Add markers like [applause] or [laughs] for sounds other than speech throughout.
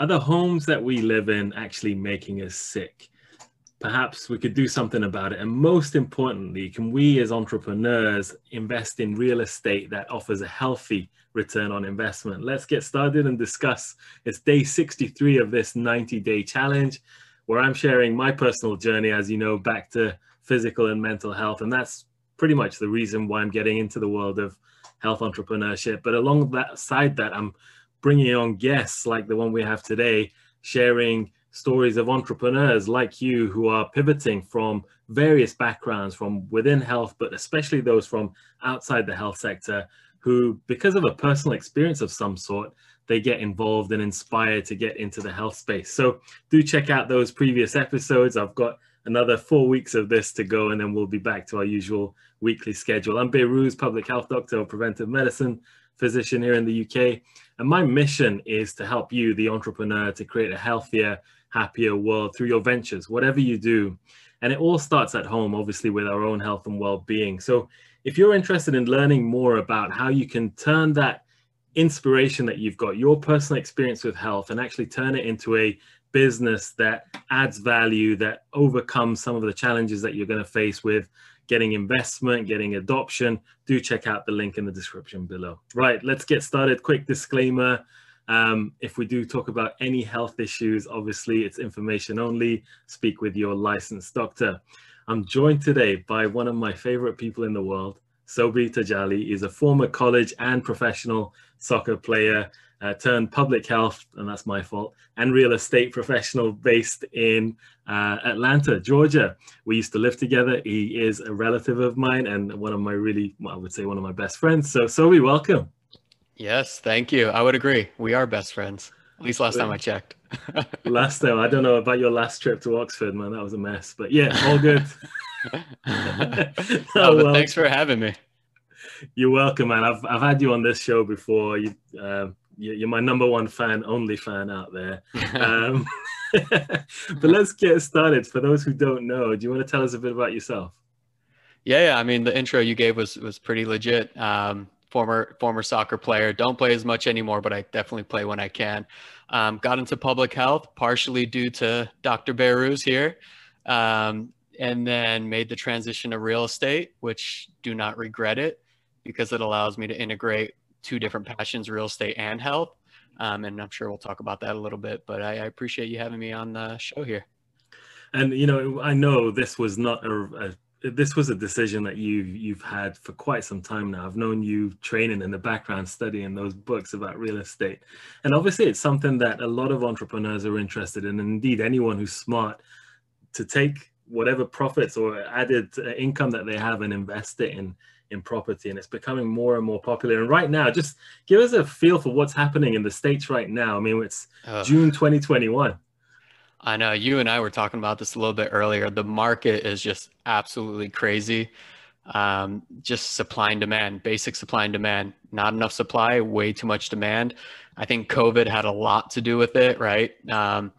Are the homes that we live in actually making us sick? Perhaps we could do something about it. And most importantly, can we as entrepreneurs invest in real estate that offers a healthy return on investment? Let's get started and discuss. It's day 63 of this 90 day challenge where I'm sharing my personal journey, as you know, back to physical and mental health. And that's pretty much the reason why I'm getting into the world of health entrepreneurship. But along that side that I'm bringing on guests like the one we have today, sharing stories of entrepreneurs like you who are pivoting from various backgrounds from within health, but especially those from outside the health sector who, because of a personal experience of some sort, they get involved and inspired to get into the health space. So do check out those previous episodes. I've got another four weeks of this to go, and then we'll be back to our usual weekly schedule. I'm Behrooz, public health doctor of preventive medicine, physician here in the UK. And my mission is to help you, the entrepreneur, to create a healthier, happier world through your ventures, whatever you do. And it all starts at home, obviously, with our own health and well being. So if you're interested in learning more about how you can turn that inspiration that you've got, your personal experience with health, and actually turn it into a business that adds value, that overcomes some of the challenges that you're going to face with getting investment, getting adoption, do check out the link in the description below. Right, let's get started. Quick disclaimer. Um, if we do talk about any health issues, obviously it's information only. Speak with your licensed doctor. I'm joined today by one of my favorite people in the world, Soby Tadjalli is a former college and professional soccer player uh, turned public health, and that's my fault, and real estate professional based in uh, Atlanta, Georgia. We used to live together. He is a relative of mine and one of my really, well, I would say one of my best friends. So, Soby, welcome. Yes, thank you. I would agree. We are best friends. At least last time I checked. [laughs] last time, I don't know about your last trip to Oxford, man. That was a mess. But yeah, all good. [laughs] [laughs] oh, well, thanks for having me. You're welcome, man. I've I've had you on this show before. You, uh, you're my number one fan, only fan out there. [laughs] Um, [laughs] but let's get started. For those who don't know, do you want to tell us a bit about yourself? Yeah, yeah. I mean, the intro you gave was was pretty legit. Um, former former soccer player. Don't play as much anymore, but I definitely play when I can. Um, got into public health partially due to Dr. Behrooz here, um, and then made the transition to real estate, which do not regret it because it allows me to integrate two different passions, real estate and health. Um, and I'm sure we'll talk about that a little bit, but I, I, appreciate you having me on the show here. And, you know, I know this was not a, a this was a decision that you've you've had for quite some time now. I've known you training in the background, studying those books about real estate, and obviously it's something that a lot of entrepreneurs are interested in, and indeed anyone who's smart to take whatever profits or added uh, income that they have and invest it in in property and it's becoming more and more popular. And right now just give us a feel for what's happening in the states right now. I mean it's june 2021 i know you and i were talking about this a little bit earlier. The market is just absolutely crazy. Um, just supply and demand basic supply and demand not enough supply way too much demand. I think covid had a lot to do with it right? Um,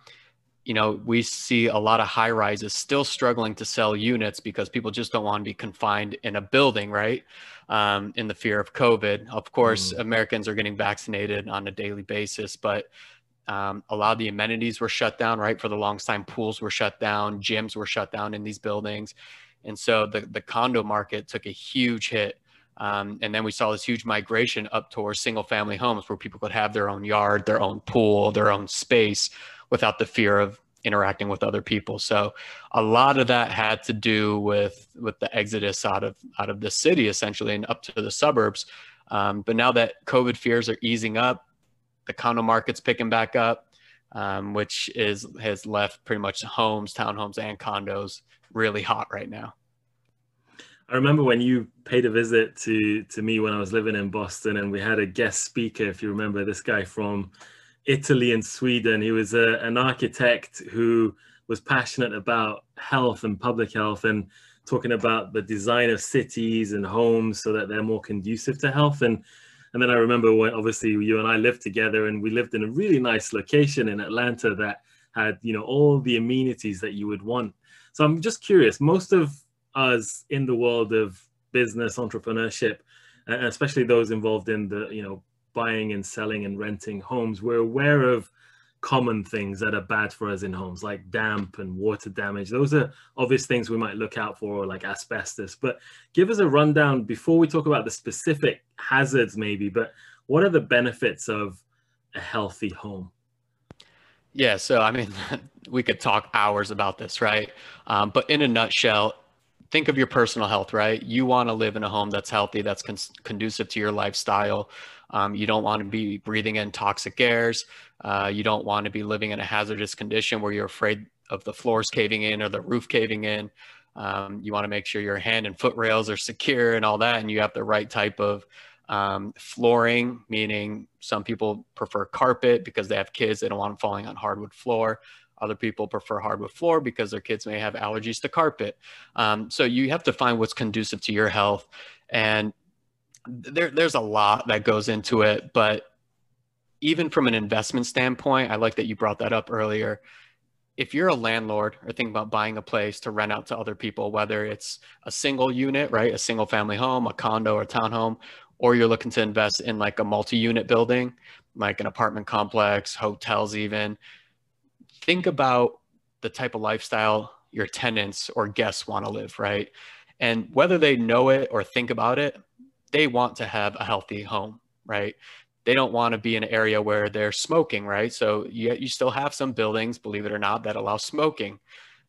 you know, we see a lot of high rises still struggling to sell units because people just don't want to be confined in a building, right? Um, in the fear of COVID. Of course, mm. Americans are getting vaccinated on a daily basis, but um, a lot of the amenities were shut down, right? For the longest time, pools were shut down, gyms were shut down in these buildings. And so the, the condo market took a huge hit. Um, and then we saw this huge migration up towards single family homes where people could have their own yard, their own pool, their own space without the fear of interacting with other people. So a lot of that had to do with with the exodus out of out of the city essentially and up to the suburbs. Um, but now that COVID fears are easing up, the condo market's picking back up, um, which is has left pretty much homes, townhomes, and condos really hot right now. I remember when you paid a visit to to me when I was living in Boston, and we had a guest speaker. If you remember, this guy from Italy and Sweden. He was a, an architect who was passionate about health and public health and talking about the design of cities and homes so that they're more conducive to health. And and then I remember when obviously you and I lived together and we lived in a really nice location in Atlanta that had, you know, all the amenities that you would want. So I'm just curious, most of us in the world of business entrepreneurship, especially those involved in the, you know, buying and selling and renting homes, we're aware of common things that are bad for us in homes, like damp and water damage. Those are obvious things we might look out for, or like asbestos. But give us a rundown before we talk about the specific hazards, maybe. But what are the benefits of a healthy home? Yeah, so I mean, [laughs] we could talk hours about this, right? Um, but in a nutshell, think of your personal health, right? You want to live in a home that's healthy, that's con- conducive to your lifestyle. Um, you don't want to be breathing in toxic airs. Uh, you don't want to be living in a hazardous condition where you're afraid of the floors caving in or the roof caving in. Um, you want to make sure your hand and foot rails are secure and all that, and you have the right type of um, flooring, meaning some people prefer carpet because they have kids, they don't want them falling on hardwood floor. Other people prefer hardwood floor because their kids may have allergies to carpet. Um, so you have to find what's conducive to your health. And there, there's a lot that goes into it, but even from an investment standpoint, I like that you brought that up earlier. If you're a landlord or thinking about buying a place to rent out to other people, whether it's a single unit, right, a single family home, a condo or a townhome, or you're looking to invest in like a multi-unit building, like an apartment complex, hotels even, think about the type of lifestyle your tenants or guests want to live, right? And whether they know it or think about it, they want to have a healthy home, right? They don't want to be in an area where they're smoking, right? So you, you still have some buildings, believe it or not, that allow smoking.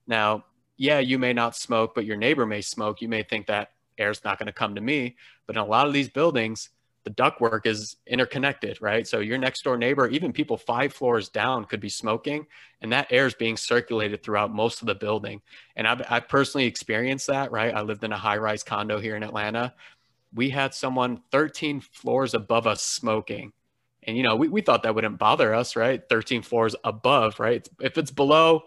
Now, yeah, you may not smoke, but your neighbor may smoke. You may think that air's not going to come to me. But in a lot of these buildings, the ductwork is interconnected, right? So your next door neighbor, even people five floors down, could be smoking, and that air is being circulated throughout most of the building. And I've, I've personally experienced that, right? I lived in a high rise condo here in Atlanta, we had someone 13 floors above us smoking. And, you know, we, we thought that wouldn't bother us, right? 13 floors above, right? If it's below,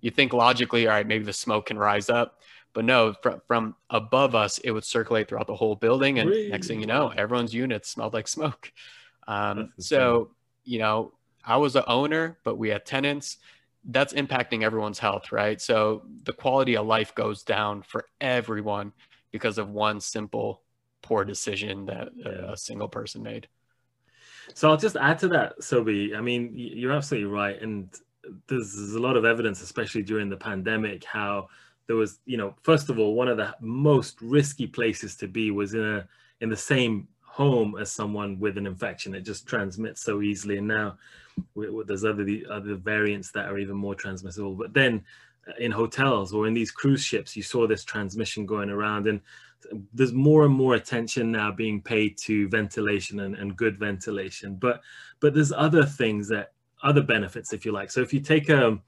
you think logically, all right, maybe the smoke can rise up. But no, from, from above us, it would circulate throughout the whole building. And really? next thing you know, everyone's units smelled like smoke. Um, so, you know, I was the owner, but we had tenants. That's impacting everyone's health, right? So the quality of life goes down for everyone because of one simple poor decision that yeah. a single person made. So I'll just add to that, Soby. I mean, you're absolutely right, and there's, there's a lot of evidence, especially during the pandemic, how there was, you know, first of all, one of the most risky places to be was in a in the same home as someone with an infection. It just transmits so easily, and now we, there's other the other variants that are even more transmissible. But then uh, in hotels or in these cruise ships, you saw this transmission going around, and there's more and more attention now being paid to ventilation and, and good ventilation but but there's other things that other benefits if you like so if you take a um,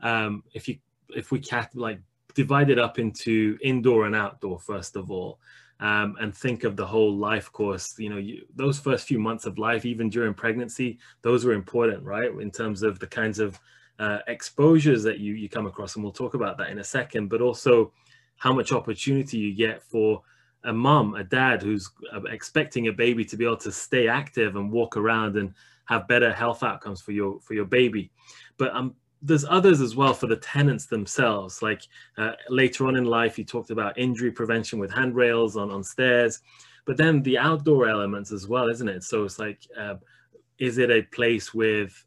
um, if you if we cat like divide it up into indoor and outdoor first of all um, and think of the whole life course you know you, those first few months of life even during pregnancy those were important right in terms of the kinds of uh, exposures that you you come across and we'll talk about that in a second but also how much opportunity you get for a mom, a dad who's uh, expecting a baby to be able to stay active and walk around and have better health outcomes for your for your baby. But um, there's others as well for the tenants themselves. Like uh, later on in life, you talked about injury prevention with handrails on on stairs, but then the outdoor elements as well, isn't it? So it's like, uh, is it a place with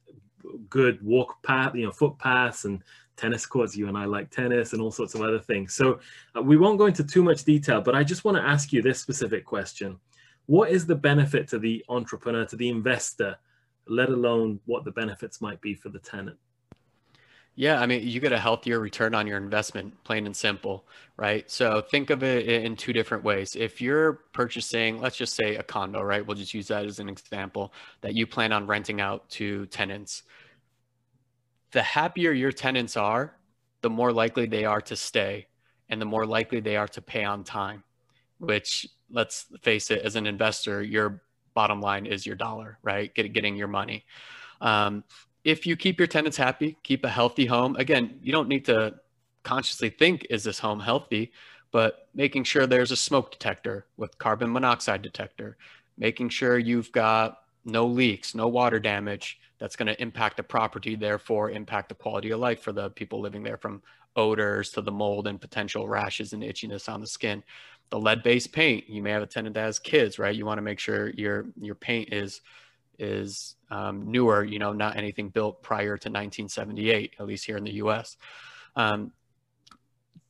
good walk path, you know, footpaths and tennis courts. You and I like tennis and all sorts of other things. So uh, we won't go into too much detail, but I just want to ask you this specific question. What is the benefit to the entrepreneur, to the investor, let alone what the benefits might be for the tenant? Yeah, I mean, you get a healthier return on your investment, plain and simple, right? So think of it in two different ways. If you're purchasing, let's just say a condo, right? We'll just use that as an example that you plan on renting out to tenants the happier your tenants are, the more likely they are to stay and the more likely they are to pay on time, which let's face it, as an investor, your bottom line is your dollar, right? Get, getting your money. Um, if you keep your tenants happy, keep a healthy home, again, you don't need to consciously think, is this home healthy? But making sure there's a smoke detector with carbon monoxide detector, making sure you've got no leaks, no water damage, that's going to impact the property, therefore impact the quality of life for the people living there from odors to the mold and potential rashes and itchiness on the skin. The lead-based paint, you may have a tenant that has kids, right? You want to make sure your your paint is is um, newer, you know, not anything built prior to 1978, at least here in the US. Um,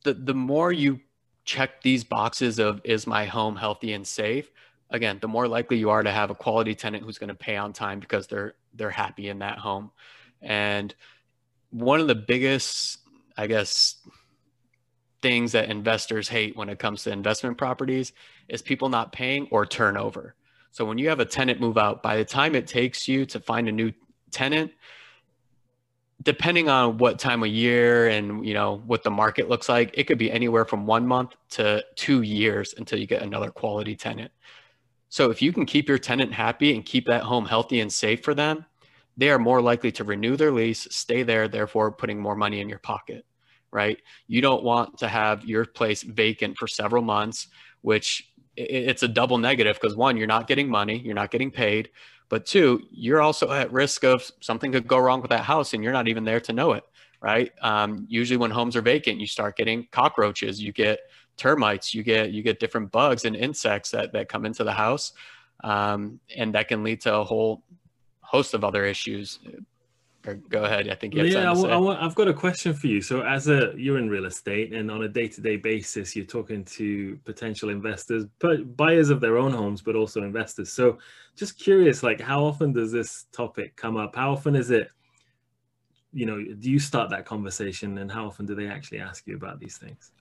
the, the more you check these boxes of is my home healthy and safe, again, the more likely you are to have a quality tenant who's going to pay on time because they're they're happy in that home. And one of the biggest, I guess, things that investors hate when it comes to investment properties is people not paying or turnover. So when you have a tenant move out, by the time it takes you to find a new tenant, depending on what time of year and you know what the market looks like, it could be anywhere from one month to two years until you get another quality tenant. So if you can keep your tenant happy and keep that home healthy and safe for them, they are more likely to renew their lease, stay there, therefore putting more money in your pocket, right? You don't want to have your place vacant for several months, which it's a double negative because one, you're not getting money, you're not getting paid, but two, you're also at risk of something could go wrong with that house and you're not even there to know it, right? Um, usually when homes are vacant, you start getting cockroaches, you get termites, you get you get different bugs and insects that that come into the house, um, and that can lead to a whole host of other issues go ahead. I think you have yeah, I, have got a question for you. So, as a you're in real estate, and on a day-to-day basis, you're talking to potential investors, but buyers of their own homes, but also investors. So, just curious, like, how often does this topic come up? How often is it? You know, do you start that conversation, and how often do they actually ask you about these things?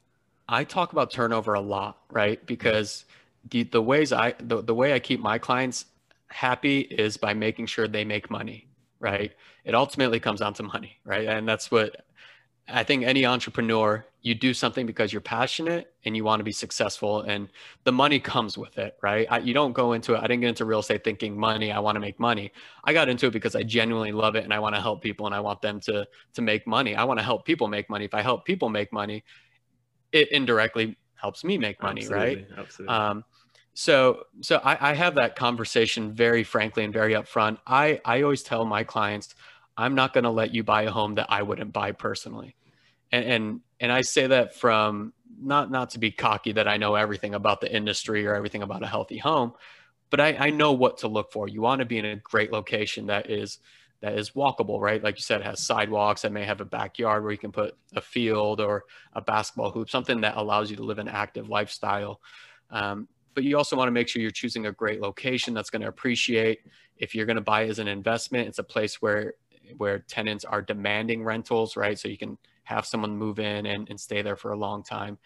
I talk about turnover a lot, right? Because the the ways I the, the way I keep my clients happy is by making sure they make money right? It ultimately comes down to money, right? And that's what I think any entrepreneur, you do something because you're passionate and you want to be successful and the money comes with it, right? I, you don't go into it. I didn't get into real estate thinking money, I want to make money. I got into it because I genuinely love it and I want to help people and I want them to to make money. I want to help people make money. If I help people make money, it indirectly helps me make money, Absolutely. right? Absolutely. Um, so so I, I have that conversation very frankly and very upfront. I i always tell my clients i'm not going to let you buy a home that i wouldn't buy personally. And, and and i say that from not not to be cocky that i know everything about the industry or everything about a healthy home but i i know what to look for. You want to be in a great location that is that is walkable right? Like you said has sidewalks that may have a backyard where you can put a field or a basketball hoop something that allows you to live an active lifestyle. Um, but you also want to make sure you're choosing a great location that's going to appreciate. If you're going to buy as an investment, it's a place where where tenants are demanding rentals, right? So you can have someone move in and, and stay there for a long time.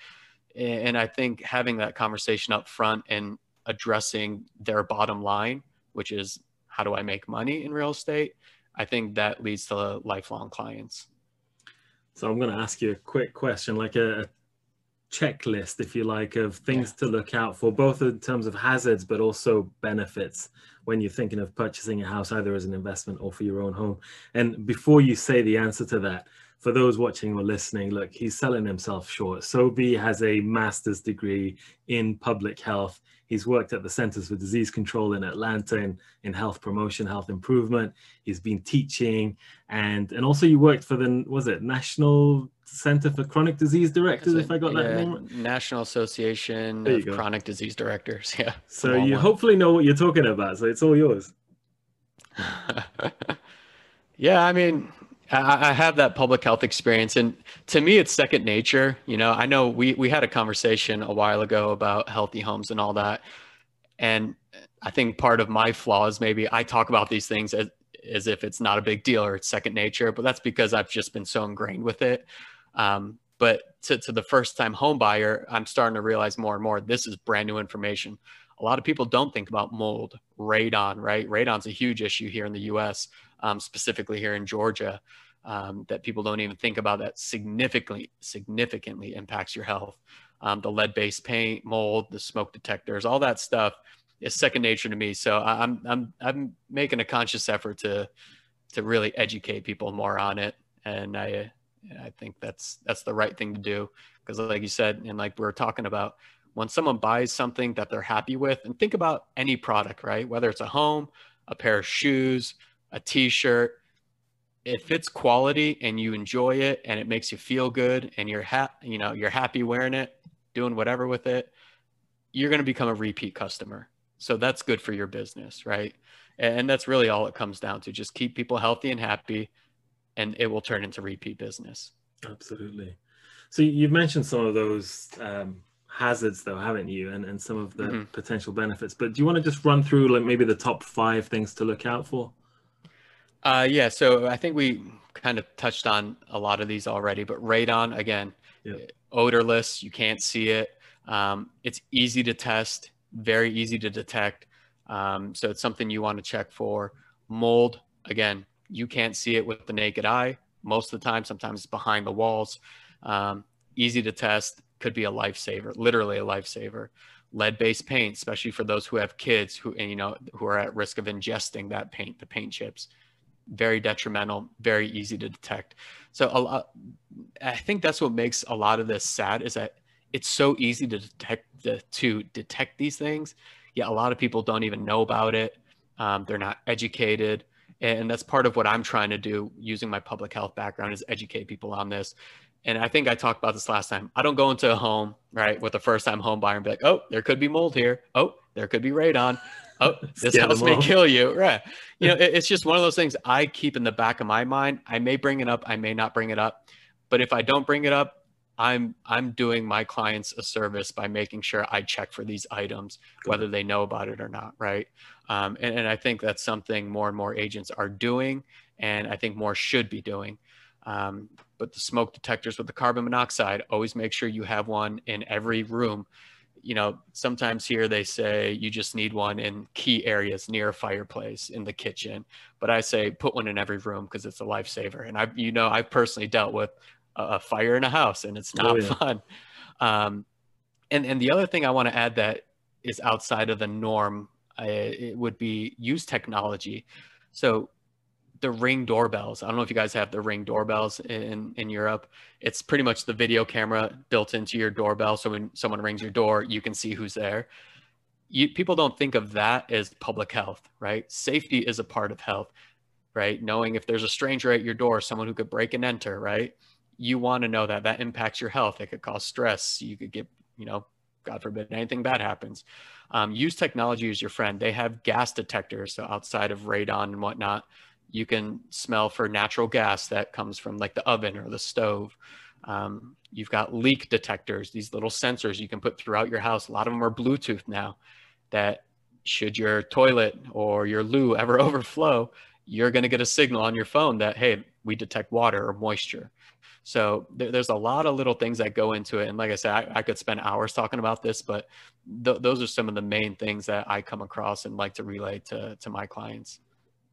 And I think having that conversation up front and addressing their bottom line, which is how do I make money in real estate? I think that leads to lifelong clients. So I'm going to ask you a quick question, like a, checklist, if you like, of things yeah. to look out for, both in terms of hazards but also benefits when you're thinking of purchasing a house, either as an investment or for your own home. And before you say the answer to that, for those watching or listening, look, he's selling himself short. Soby has a master's degree in public health. He's worked at the Centers for Disease Control in Atlanta in, in health promotion, health improvement. He's been teaching and and also you worked for the was it National Center for Chronic Disease Directors, if I got yeah, that name. National Association of go. Chronic Disease Directors. [laughs] Yeah. So you one. hopefully know what you're talking about. So it's all yours. [laughs] yeah, I mean, I, I have that public health experience, and to me, it's second nature. You know, I know we we had a conversation a while ago about healthy homes and all that, and I think part of my flaw is maybe I talk about these things as as if it's not a big deal or it's second nature, but that's because I've just been so ingrained with it. Um, but to, to the first time home buyer, I'm starting to realize more and more this is brand new information. A lot of people don't think about mold, radon, right? Radon's a huge issue here in the US um, specifically here in Georgia, um, that people don't even think about that significantly, significantly impacts your health. Um, the lead-based paint, mold, the smoke detectors, all that stuff is second nature to me. So I'm, I'm, I'm making a conscious effort to, to really educate people more on it. And I, I think that's, that's the right thing to do. Because like you said, and like we were talking about, when someone buys something that they're happy with and think about any product, right? Whether it's a home, a pair of shoes, a t-shirt if it's quality and you enjoy it and it makes you feel good and you're ha- you know you're happy wearing it doing whatever with it you're going to become a repeat customer So that's good for your business, right? And that's really all it comes down to. Just keep people healthy and happy, and it will turn into repeat business. Absolutely. So you've mentioned some of those um, hazards, though, haven't you? And and some of the mm-hmm. potential benefits. But do you want to just run through like maybe the top five things to look out for? Uh, yeah. So I think we kind of touched on a lot of these already. But radon again, yep. odorless. You can't see it. Um, it's easy to test, very easy to detect. Um, so it's something you want to check for. Mold, again, you can't see it with the naked eye most of the time. Sometimes it's behind the walls. Um, easy to test, could be a lifesaver, literally a lifesaver. Lead-based paint, especially for those who have kids who and you know who are at risk of ingesting that paint, the paint chips, very detrimental, very easy to detect. So a lot, I think that's what makes a lot of this sad is that it's so easy to detect the, to detect these things. Yet a lot of people don't even know about it. Um, they're not educated, and that's part of what I'm trying to do using my public health background is educate people on this. And I think I talked about this last time. I don't go into a home right with a first time home buyer and be like, oh, there could be mold here. Oh, there could be radon. Oh, [laughs] this house may kill you. Right. You know, [laughs] it, it's just one of those things I keep in the back of my mind. I may bring it up, I may not bring it up. But if I don't bring it up, I'm I'm doing my clients a service by making sure I check for these items, whether they know about it or not, right? Um, and, and, I think that's something more and more agents are doing, and I think more should be doing. Um, but the smoke detectors with the carbon monoxide, always make sure you have one in every room. You know, sometimes here they say you just need one in key areas near a fireplace in the kitchen, but I say put one in every room because it's a lifesaver. And I, you know, I've personally dealt with a fire in a house and it's not oh, yeah. fun. Um, and and the other thing I want to add that is outside of the norm, Uh, it would be use technology. So the ring doorbells. I don't know if you guys have the ring doorbells in in Europe. It's pretty much the video camera built into your doorbell. So when someone rings your door, you can see who's there. You, people don't think of that as public health, right? Safety is a part of health, right? Knowing if there's a stranger at your door, someone who could break and enter, right? You want to know that that impacts your health. It could cause stress. You could get, you know, God forbid anything bad happens. Um, use technology as your friend. They have gas detectors, so outside of radon and whatnot, you can smell for natural gas that comes from like the oven or the stove. Um, you've got leak detectors, these little sensors you can put throughout your house. A lot of them are Bluetooth now that should your toilet or your loo ever [laughs] overflow, you're going to get a signal on your phone that, hey, we detect water or moisture. So there, there's a lot of little things that go into it. And like I said, I, I could spend hours talking about this, but th- those are some of the main things that I come across and like to relay to, to my clients.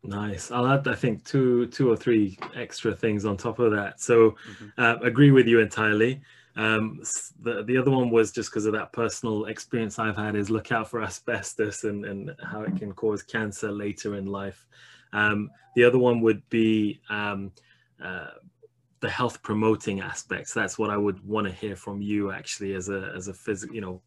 Nice. I'll add, I think, two, two or three extra things on top of that. So, mm-hmm. uh, agree with you entirely. Um, the the other one was just because of that personal experience I've had is look out for asbestos and and how it can cause cancer later in life. Um, the other one would be um, uh, the health promoting aspects. That's what I would want to hear from you actually as a as a physical, you know,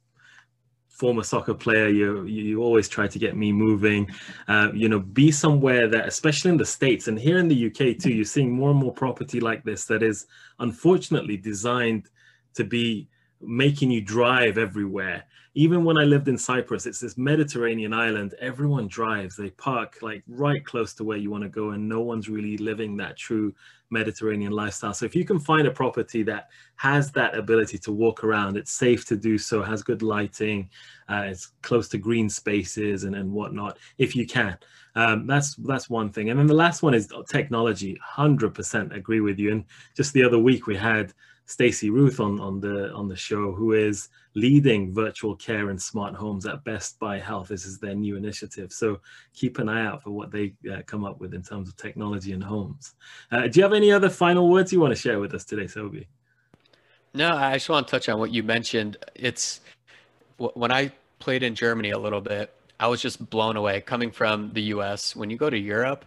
former soccer player, you you always try to get me moving. Uh, you know, be somewhere that, especially in the states and here in the UK too, you're seeing more and more property like this that is unfortunately designed to be making you drive everywhere. Even when I lived in Cyprus, it's this Mediterranean island. Everyone drives. They park like right close to where you want to go, and no one's really living that true Mediterranean lifestyle. So if you can find a property that has that ability to walk around, it's safe to do so, has good lighting, uh, it's close to green spaces and, and whatnot, if you can. Um, that's that's one thing. And then the last one is technology. 100% agree with you. And just the other week we had Stacey Ruth on, on the on the show, who is leading virtual care and smart homes at Best Buy Health. This is their new initiative. So keep an eye out for what they uh, come up with in terms of technology and homes. Uh, do you have any other final words you want to share with us today, Soby? No, I just want to touch on what you mentioned. It's when I played in Germany a little bit, I was just blown away coming from the US. When you go to Europe,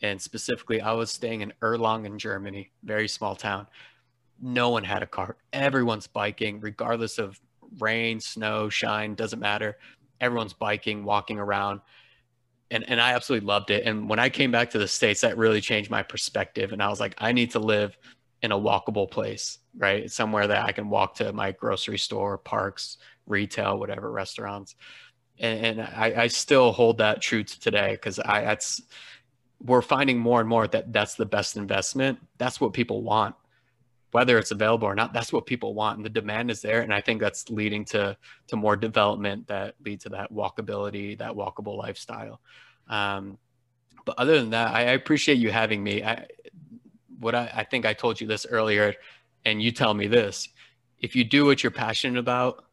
and specifically, I was staying in Erlangen, Germany, very small town no one had a car. Everyone's biking, regardless of rain, snow, shine, doesn't matter. Everyone's biking, walking around. And, and I absolutely loved it. And when I came back to the States, that really changed my perspective. And I was like, I need to live in a walkable place, right? Somewhere that I can walk to my grocery store, parks, retail, whatever, restaurants. and, and I, I, still hold that true to today because I that's we're finding more and more that that's the best investment. That's what people want, whether it's available or not. That's what people want, and the demand is there. And I think that's leading to to more development that lead to that walkability, that walkable lifestyle. Um, but other than that, I, I appreciate you having me. I, what I, I think I told you this earlier, and you tell me this: if you do what you're passionate about,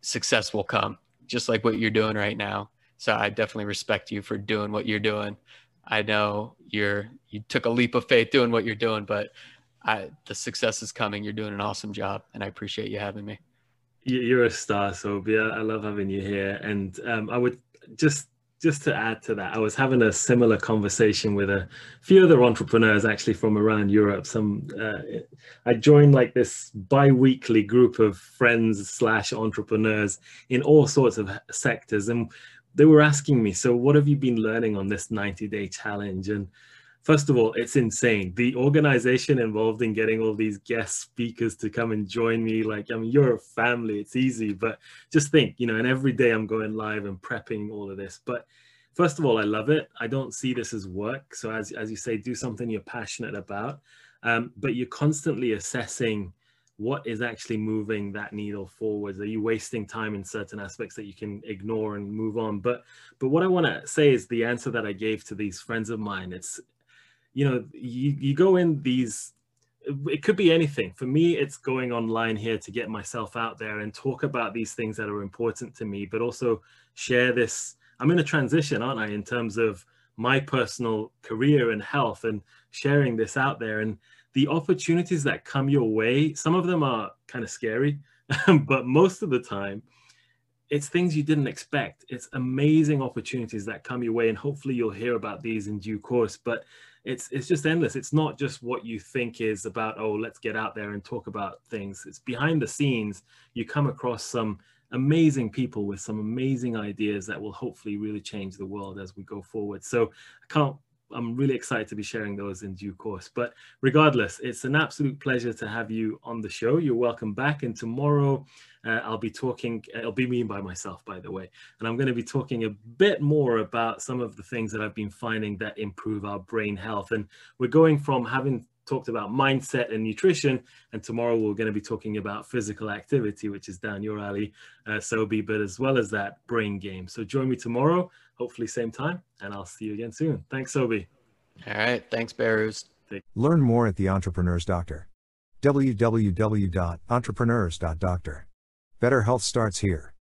success will come just like what you're doing right now. So I definitely respect you for doing what you're doing. I know you're you took a leap of faith doing what you're doing, but I, the success is coming. You're doing an awesome job, and I appreciate you having me. You're a star, Sobia. I love having you here, and um, I would just just to add to that, I was having a similar conversation with a few other entrepreneurs actually from around Europe. Some uh, I joined like this bi-weekly group of friends slash entrepreneurs in all sorts of sectors, and they were asking me, "So, what have you been learning on this 90-day challenge?" And first of all, it's insane. The organization involved in getting all these guest speakers to come and join me, like, I mean, you're a family, it's easy, but just think, you know, and every day I'm going live and prepping all of this. But first of all, I love it. I don't see this as work. So as, as you say, do something you're passionate about, um, but you're constantly assessing what is actually moving that needle forwards are you wasting time in certain aspects that you can ignore and move on but but what i want to say is the answer that i gave to these friends of mine it's you know, you, you go in these, it could be anything. For me, it's going online here to get myself out there and talk about these things that are important to me, but also share this. I'm in a transition, aren't I, in terms of my personal career and health and sharing this out there. And the opportunities that come your way, some of them are kind of scary, [laughs] but most of the time, it's things you didn't expect. It's amazing opportunities that come your way, and hopefully you'll hear about these in due course. But it's it's just endless. It's not just what you think is about oh let's get out there and talk about things. It's behind the scenes you come across some amazing people with some amazing ideas that will hopefully really change the world as we go forward. So i can't I'm really excited to be sharing those in due course. But regardless, it's an absolute pleasure to have you on the show. You're welcome back. And tomorrow uh, I'll be talking, it'll be me by myself, by the way. And I'm going to be talking a bit more about some of the things that I've been finding that improve our brain health. And we're going from having talked about mindset and nutrition. And tomorrow we're going to be talking about physical activity, which is down your alley, uh, Soby, but as well as that brain game. So join me tomorrow, hopefully same time, and I'll see you again soon. Thanks, Soby. All right. Thanks, Behrooz. Learn more at the Entrepreneur's Doctor. www.entrepreneurs.doctor. Better health starts here.